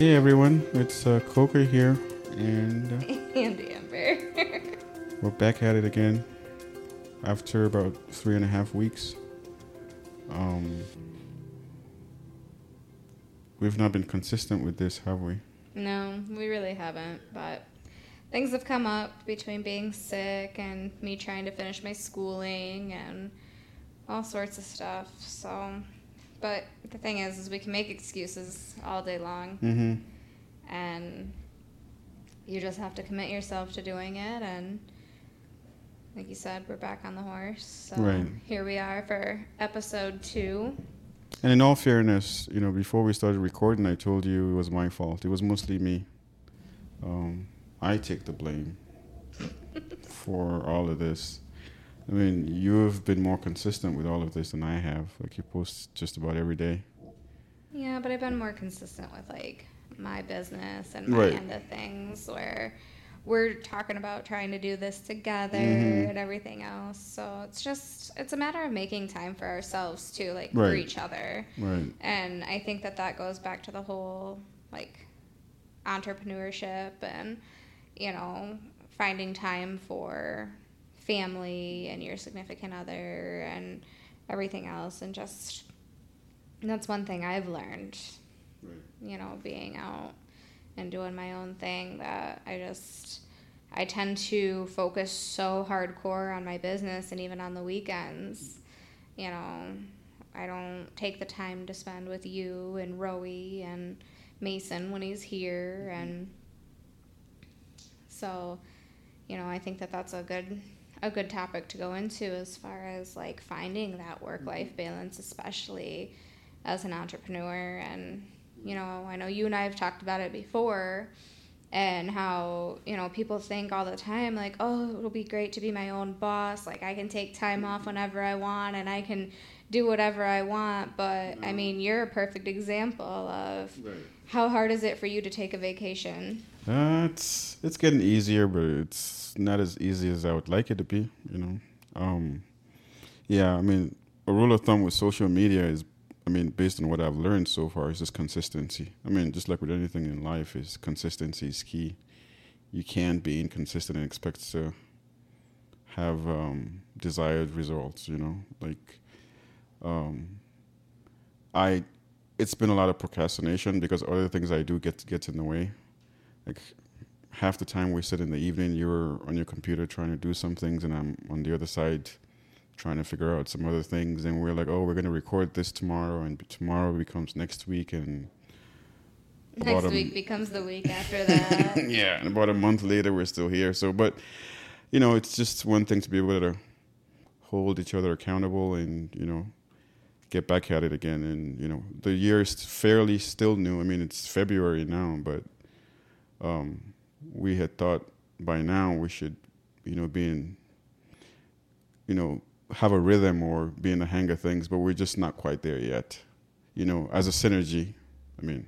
Hey everyone, it's uh, Coker here, and uh, and Amber. we're back at it again after about three and a half weeks. Um, we've not been consistent with this, have we? no, we really haven't, but things have come up between being sick and me trying to finish my schooling and all sorts of stuff. So, but the thing is, is we can make excuses all day long, Mm-hmm. and you just have to commit yourself to doing it. And like you said, we're back on the horse. So Right. here we are for episode two. And in all fairness, you know, before we started recording, I told you it was my fault. It was mostly me. Um, I take the blame for all of this. I mean, you've been more consistent with all of this than I have. Like you post just about every day. Yeah, but I've been more consistent with like my business and my Right. end of things where we're talking about trying to do this together Mhm. and everything else. So it's just it's a matter of making time for ourselves too, like for each other. Right. And I think that that goes back to the whole like entrepreneurship and you know finding time for family and your significant other and everything else and just that's one thing I've learned Right. you know being out and doing my own thing that I just I tend to focus so hardcore on my business and even on the weekends you know I don't take the time to spend with you and Rowie and Mason when he's here mm-hmm. and so you know I think that that's a good a good topic to go into as far as like finding that work life mm-hmm. balance especially as an entrepreneur. And you know I know you and I have talked about it before and how you know people think all the time like oh it'll be great to be my own boss. Like I can take time off mm-hmm. whenever I want and I can do whatever I want. But I uh-huh. mean you're a perfect example of Right. how hard is it for you to take a vacation Uh, it's it's getting easier, but it's not as easy as I would like it to be. You know. Um, yeah, I mean, a rule of thumb with social media is, I mean, based on what I've learned so far, is just consistency. I mean, just like with anything in life, is consistency is key. You can't be inconsistent and expect to have um, desired results. You know, like um, I. It's been a lot of procrastination because other things I do get gets in the way like half the time we sit in the evening you're on your computer trying to do some things and i'm on the other side trying to figure out some other things. And we're like oh we're going to record this tomorrow and tomorrow becomes next week and next a- week becomes the week after that. Yeah and about a month later we're still here. So but you know it's just one thing to be able to hold each other accountable and you know get back at it again. And you know the year is fairly still new. I mean it's february now but um, we had thought by now we should you know be in you know have a rhythm or be in the hang of things but we're just not quite there yet you know as a synergy i mean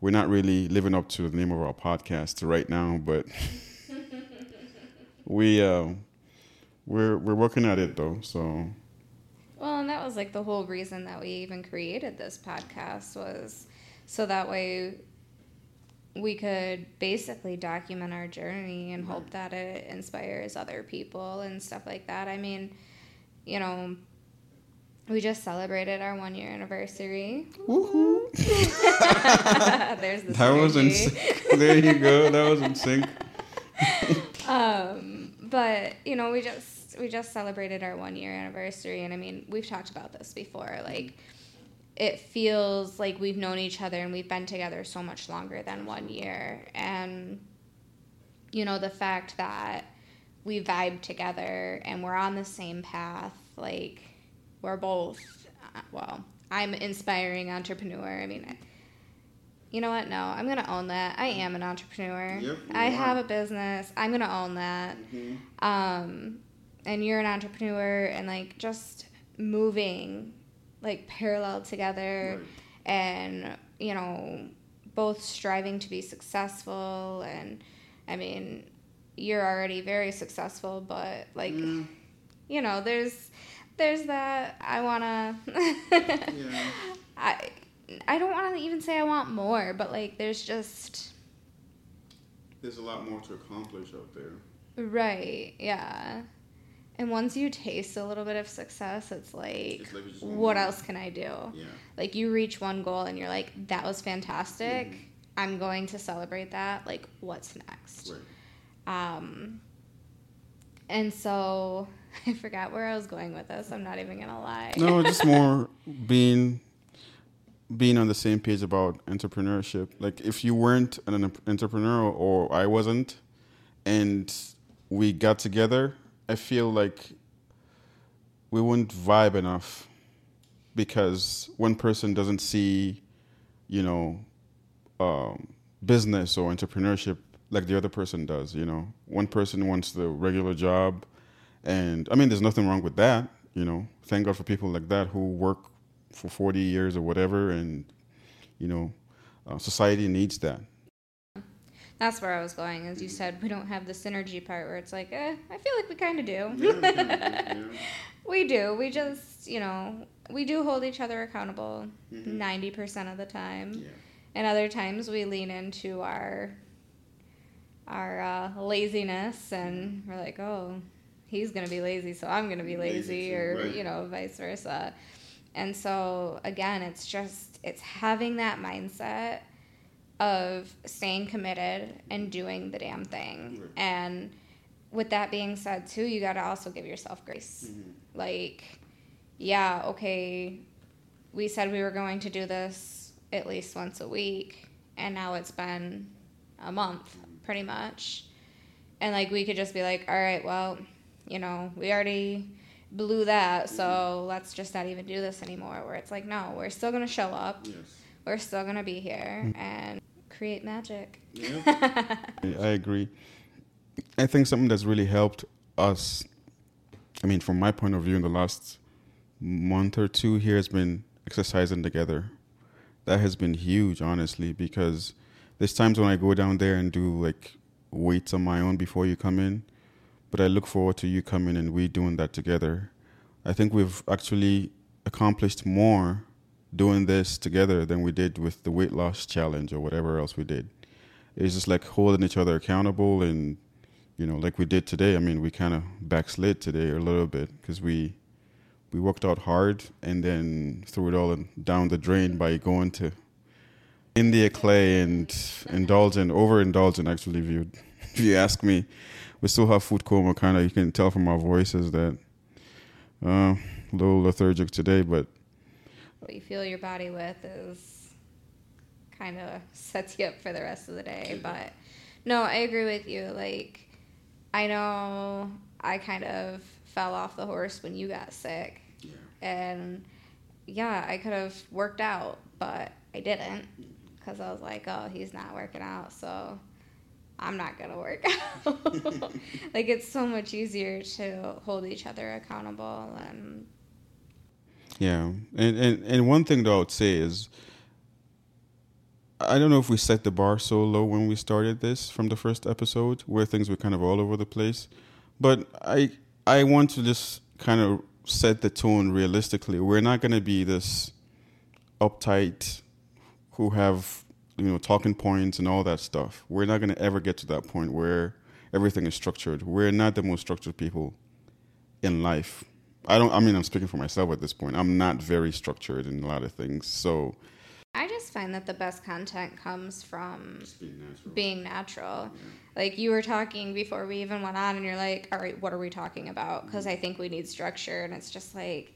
we're not really living up to the name of our podcast right now, but we uh, we're we're working at it though. So Well, and that was like the whole reason that we even created this podcast was so that way we could basically document our journey and hope that it inspires other people and stuff like that. I mean, you know, we just celebrated our one year anniversary. woohoo! There's the That was in sync. There you go. That was in sync. um, but you know, we just we just celebrated our one year anniversary, and I mean, we've talked about this before. Like, it feels like we've known each other and we've been together so much longer than one year, and you know, the fact that we vibe together and we're on the same path, like we're both. uh, Well, I'm an inspiring entrepreneur. I mean. I, you know what? No, I'm gonna own that. I am an entrepreneur. Yep, I are. have a business. I'm gonna own that. Um, and you're an entrepreneur, and like just moving, like parallel together, and you know, both striving to be successful. And I mean, you're already very successful, but like, Mm. you know, there's there's that I wanna. Yeah. I I don't want to even say I want more, but like there's just there's a lot more to accomplish out there. Right. Yeah. And once you taste a little bit of success, it's like, It's like you what more. else can I do? Yeah. Like you reach one goal and you're like, that was fantastic. Mhm. I'm going to celebrate that. Like, what's next? Right. Um, and so I forgot where I was going with this. I'm not even gonna lie. No, just more being being on the same page about entrepreneurship. Like if you weren't an entrepreneur or I wasn't, and we got together, I feel like we wouldn't vibe enough because one person doesn't see, you know, um, business or entrepreneurship like the other person does. You know, one person wants the regular job, and I mean, there's nothing wrong with that. You know, thank God for people like that who work for 40 years or whatever, and you know, uh, society needs that. That's where I was going. As you said, we don't have the synergy part where it's like, eh, I feel like we kind of do. Yeah. we do. We just, you know, we do hold each other accountable Mhm. 90% of the time. Yeah. And other times we lean into our our uh, laziness and we're like, oh, he's going to be lazy, so I'm going to be lazy, Lazy too, or, right. you know, vice versa. And so, again, it's just, it's having that mindset of staying committed and doing the damn thing. Right. And with that being said, too, you got to also give yourself grace. Mhm. Like, yeah, okay, we said we were going to do this at least once a week, and now it's been a month, mm-hmm. pretty much. And like, we could just be like, all right, well, you know, we already blew that, so mm-hmm. let's just not even do this anymore. Where it's like, no, we're still gonna show up, Yes. we're still gonna be here mm-hmm. and create magic. Yeah. I agree. I think something that's really helped us, I mean, from my point of view, in the last month or two here has been exercising together. That has been huge, honestly, because there's times when I go down there and do like weights on my own before you come in, but I look forward to you coming and we doing that together. I think we've actually accomplished more doing this together than we did with the weight loss challenge or whatever else we did. It's just like holding each other accountable and you know like we did today. I mean we kind of backslid today a little bit because we we worked out hard and then threw it all down the drain by going to india clay and indulging overindulging actually if you if you ask me. We still have food coma kind of you can tell from our voices that uh, a little lethargic today but what you fuel your body with is kind of sets you up for the rest of the day. But no, I agree with you. Like, I know I kind of fell off the horse when you got sick, yeah and yeah, I could have worked out, but I didn't mm-hmm. because I was like, oh, he's not working out, so. I'm not gonna work out. like it's so much easier to hold each other accountable and Yeah, and, and and one thing that I would say is, I don't know if we set the bar so low when we started this from the first episode, where things were kind of all over the place, but I I want to just kind of set the tone realistically. We're not going to be this uptight, who have you know talking points and all that stuff. We're not going to ever get to that point where everything is structured. We're not the most structured people in life. I don't. I mean, I'm speaking for myself at this point. I'm not very structured in a lot of things. So I just find that the best content comes from being natural. being natural. Like you were talking before we even went on, and you're like, all right, what are we talking about? Because I think we need structure. And it's just like,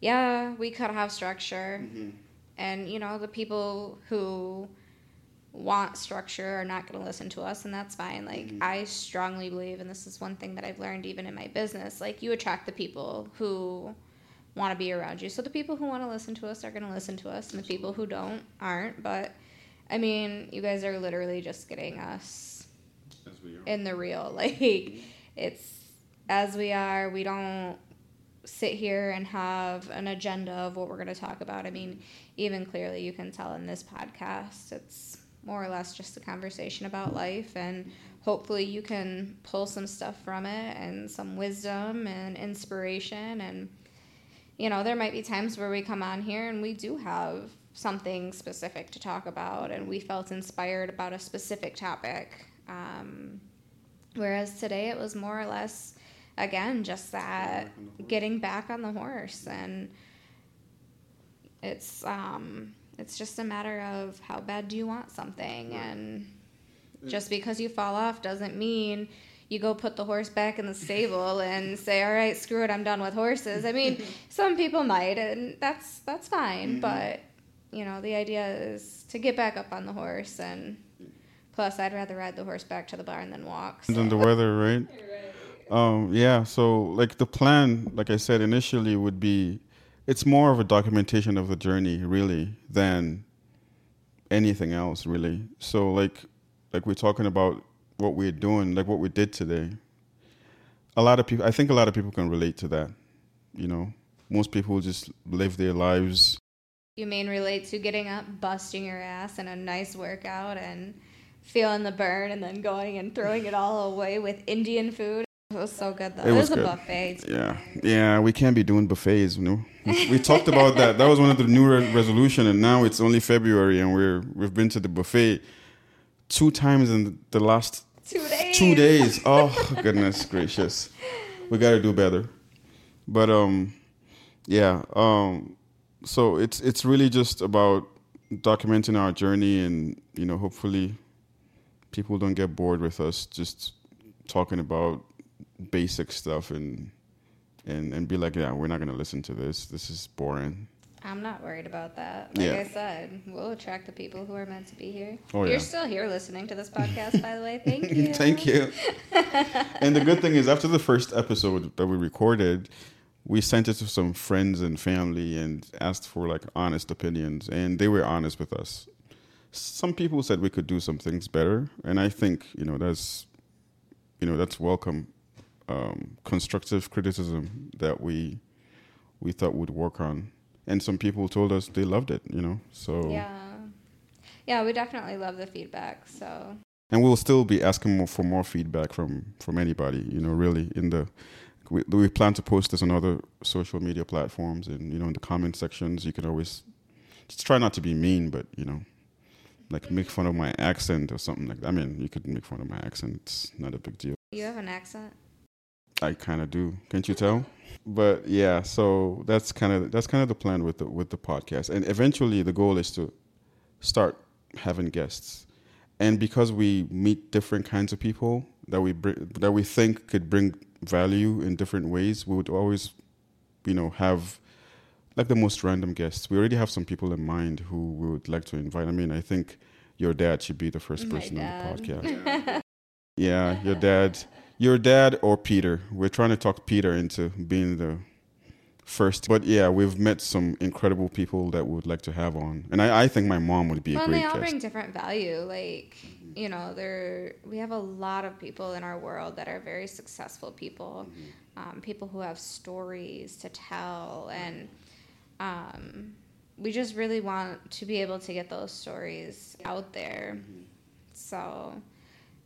yeah, we could have structure. Mm-hmm. And, you know, the people who want structure are not going to listen to us, and that's fine. Like, mm-hmm. I strongly believe, and this is one thing that I've learned even in my business, like, you attract the people who want to be around you. So the people who want to listen to us are going to listen to us, and the people who don't aren't. But, I mean, you guys are literally just getting us As we are. in the real. Like mm-hmm. it's as we are. We don't sit here and have an agenda of what we're going to talk about. I mean, even clearly you can tell in this podcast, it's more or less just a conversation about life and hopefully you can pull some stuff from it and some wisdom and inspiration. And you know, there might be times where we come on here and we do have something specific to talk about, and we felt inspired about a specific topic. Um, whereas today it was more or less, again, just that getting back on the horse, and it's um, it's just a matter of how bad do you want something, and just because you fall off doesn't mean you go put the horse back in the stable and say, "All right, screw it, I'm done with horses." I mean, some people might, and that's that's fine. Mm-hmm. But you know, the idea is to get back up on the horse, and plus, I'd rather ride the horse back to the barn than walk. So. Than the weather, right? right. Um, yeah. So, like the plan, like I said initially, would be it's more of a documentation of the journey, really, than anything else, really. So, like like we're talking about what we're doing, like what we did today. A lot of people, I think a lot of people can relate to that. You know, most people just live their lives. You mean relate to getting up, busting your ass in a nice workout and feeling the burn and then going and throwing it all away with Indian food? It was so good though. It, it was, was a buffet. Yeah, yeah. We can't be doing buffets. You know, we, we talked about that. That was one of the new re- resolution, and now it's only February, and we're we've been to the buffet two times in the last two days. Two days. Oh goodness gracious, we got to do better. But um, yeah. Um, so it's it's really just about documenting our journey, and you know, hopefully, people don't get bored with us just talking about basic stuff and and and be like, yeah, we're not gonna listen to this. This is boring. I'm not worried about that. Like yeah. I said, we'll attract the people who are meant to be here. Oh, You're yeah. still here listening to this podcast, by the way. Thank you. Thank you. and the good thing is, after the first episode that we recorded, we sent it to some friends and family and asked for like honest opinions, and they were honest with us. Some people said we could do some things better, and I think you know that's you know that's welcome um, constructive criticism that we we thought would work on and some people told us they loved it you know so yeah yeah we definitely love the feedback so and we'll still be asking more for more feedback from from anybody you know really in the we, we plan to post this on other social media platforms and you know in the comment sections you can always just try not to be mean but you know like make fun of my accent or something like that. I mean, you could make fun of my accent. It's not a big deal. You have an accent? I kind of do. Can't you tell? but yeah, so that's kind of that's kind of the plan with the with the podcast, and eventually the goal is to start having guests, and because we meet different kinds of people that we bring, that we think could bring value in different ways, we would always, you know, have like the most random guests. We already have some people in mind who we would like to invite. I mean, I think your dad should be the first person on the podcast. yeah, your dad your dad or Peter. We're trying to talk Peter into being the first. But yeah, we've met some incredible people that we would like to have on, and I, I think my mom would be well, a great. Well, they all guest. bring different value. Like you know, there we have a lot of people in our world that are very successful people, mm-hmm. um, people who have stories to tell, and um, we just really want to be able to get those stories out there. Mm-hmm. So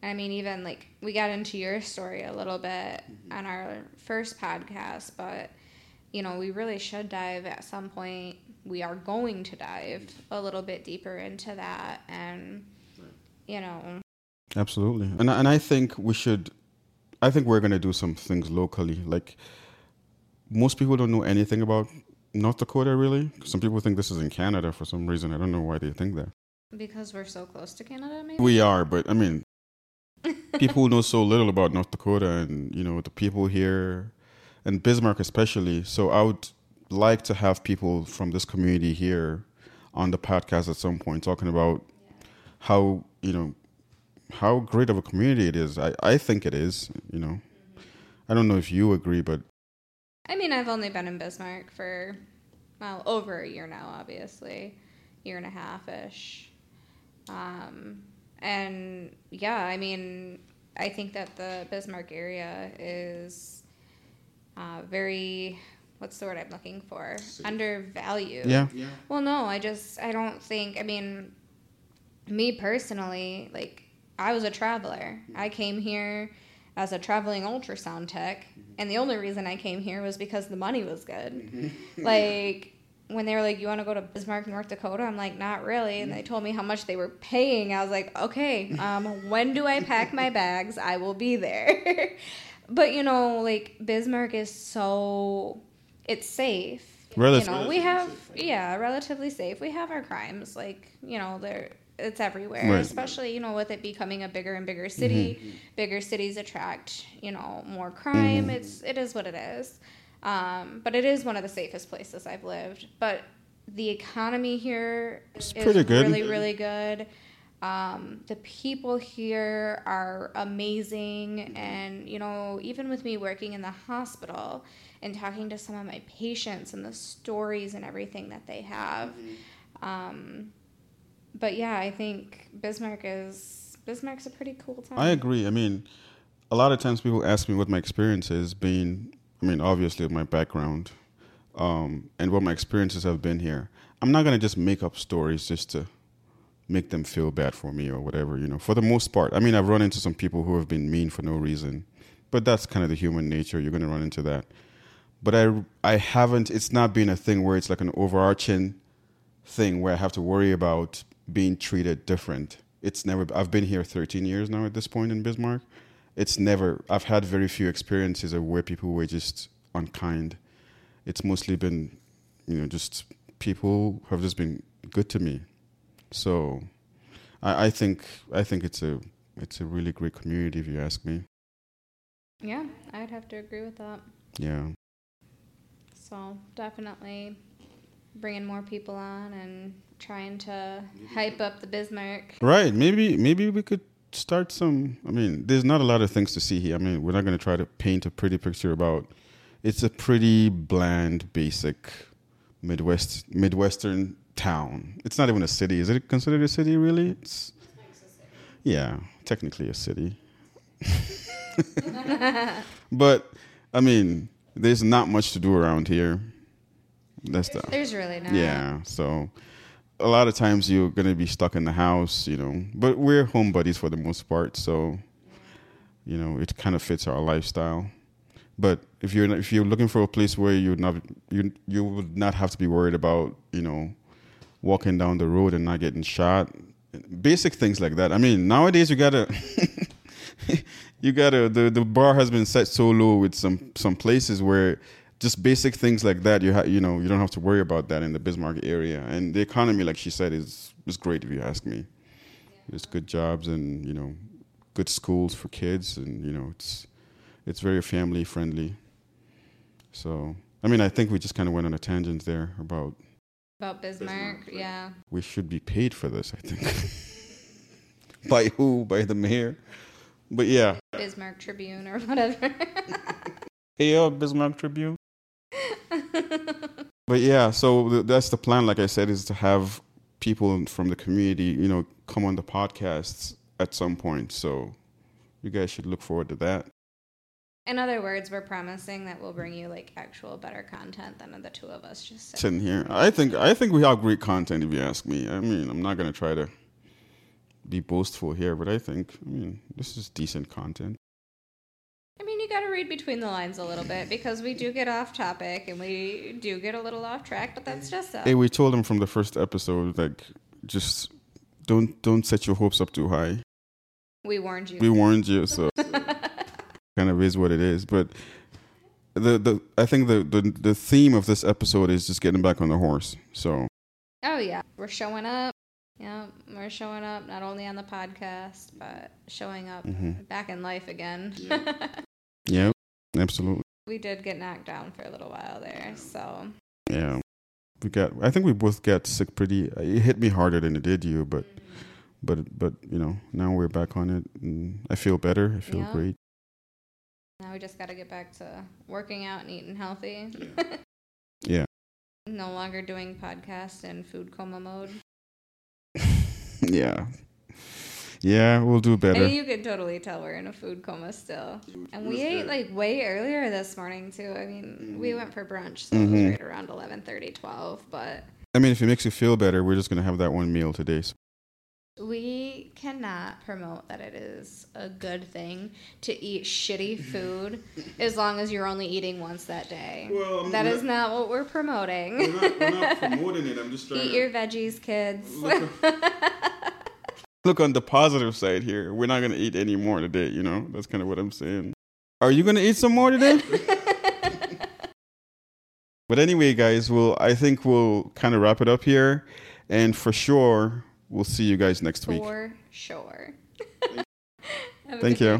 I mean, even like we got into your story a little bit mm-hmm. on our first podcast, but you know, we really should dive at some point. We are going to dive a little bit deeper into that, and you know, absolutely. And and I think we should. I think we're gonna do some things locally. Like most people don't know anything about North Dakota, really. Some people think this is in Canada for some reason. I don't know why they think that. Because we're so close to Canada, maybe. We are, but I mean, people know so little about North Dakota and you know the people here and Bismarck especially. So I would like to have people from this community here on the podcast at some point talking about how you know how great of a community it is. I, I think it is. You know, I don't know if you agree, but I mean, I've only been in Bismarck for well over a year now, obviously, year and a half ish. Um, and yeah, I mean, I think that the Bismarck area is uh, very what's the word I'm looking for? Undervalued. Yeah. yeah. Well, no, I just I don't think. I mean, me personally, like I was a traveler. I mm-hmm. came here as a traveling ultrasound tech, mm-hmm. and the only reason I came here was because the money was good. Mm-hmm. like when they were like, "You want to go to Bismarck, North Dakota?" I'm like, "Not really." And they told me how much they were paying. I was like, "Okay, um, when do I pack my bags? I will be there." but you know, like Bismarck is so it's safe. Relative- you know, we have yeah, relatively safe. We have our crimes, like you know, there it's everywhere. Right. Especially you know, with it becoming a bigger and bigger city, Mm-hmm. bigger cities attract you know more crime. Mm-hmm. It's it is what it is. Um, but it is one of the safest places I've lived. But the economy here It's is pretty good. really really good. Um, the people here are amazing, and you know, even with me working in the hospital and talking to some of my patients and the stories and everything that they have. Um, but yeah, I think Bismarck is Bismarck's a pretty cool town. I agree. I mean, a lot of times people ask me what my experience is being, I mean, obviously my background um, and what my experiences have been here. I'm not going to just make up stories just to make them feel bad for me or whatever, you know, for the most part. I mean, I've run into some people who have been mean for no reason, but that's kind of the human nature. You're going to run into that. But I, I haven't, it's not been a thing where it's like an overarching thing where I have to worry about being treated different. It's never. I've been here 13 years now at this point in Bismarck. It's never. I've had very few experiences of where people were just unkind. It's mostly been, you know, just people who have just been good to me. So, I, I think I think it's a it's a really great community if you ask me. yeah, I'd have to agree with that. Yeah. So definitely bringing more people on and trying to hype up the Bismarck. Right. Maybe maybe we could start some. I mean, there's not a lot of things to see here. I mean, we're not going to try to paint a pretty picture about. It's a pretty bland, basic Midwest Midwestern town. It's not even a city. Is it considered a city? Really? It's yeah, technically a city. but I mean, there's not much to do around here. That's the There's really not. yeah. So a lot of times you're gonna be stuck in the house, you know. But we're home buddies for the most part, so you know it kind of fits our lifestyle. But if you're if you're looking for a place where you not you you would not have to be worried about you know walking down the road and not getting shot, basic things like that. I mean nowadays you gotta. you gotta the, the bar has been set so low with some some places where just basic things like that you ha- you know you don't have to worry about that in the Bismarck area. And the economy like she said is is great if you ask me. There's good jobs and you know good schools for kids and you know it's it's very family friendly. So I mean I think we just kind of went on a tangent there about About Bismarck, yeah. we should be paid for this I think. By who? By the mayor? But yeah. Bismarck Tribune or whatever. hey yo Bismarck Tribune But yeah, so th- that's the plan. Like I said, is to have people from the community, you know, come on the podcasts at some point. So you guys should look forward to that. In other words, we're promising that we'll bring you like actual better content than the two of us just sit. Sitting here, I think I think we have great content. If you ask me, I mean, I'm not gonna try to be boastful here, but I think I mean this is decent content. I mean, you got to read between the lines a little bit because we do get off topic and we do get a little off track, but that's just us. Hey, we told them from the first episode, like, just don't don't set your hopes up too high. We warned you. we warned you, so kind of is what it is. But the the I think the, the the theme of this episode is just getting back on the horse. So Oh yeah, we're showing up. Yeah, we're showing up not only on the podcast but showing up Mhm. back in life again. yeah, absolutely, we did get knocked down for a little while there, so yeah. We got. I think we both got sick pretty. It hit me harder than it did you, but mm-hmm. but but you know now we're back on it, and I feel better. I feel Yeah. great. now we just got to get back to working out and eating healthy. Yeah. No longer doing podcast in food coma mode. yeah, yeah. We'll do better. And you can totally tell we're in a food coma still. And we ate like way earlier this morning too. I mean, we went for brunch, so it was Mhm. right around 11:30, 12. But I mean, if it makes you feel better, we're just gonna have that one meal today. So We cannot promote that it is a good thing to eat shitty food as long as you're only eating once that day. Well, I'm that not- is not what we're promoting. We're not, we're not promoting it. I'm just trying Eat to your veggies, kids. look, look on the positive side here. We're not gonna eat any more today. You know, that's kind of what I'm saying. Are you gonna eat some more today? But anyway, guys, we'll I think we'll kind of wrap it up here, and for sure, we'll see you guys next week. For sure. Thank you.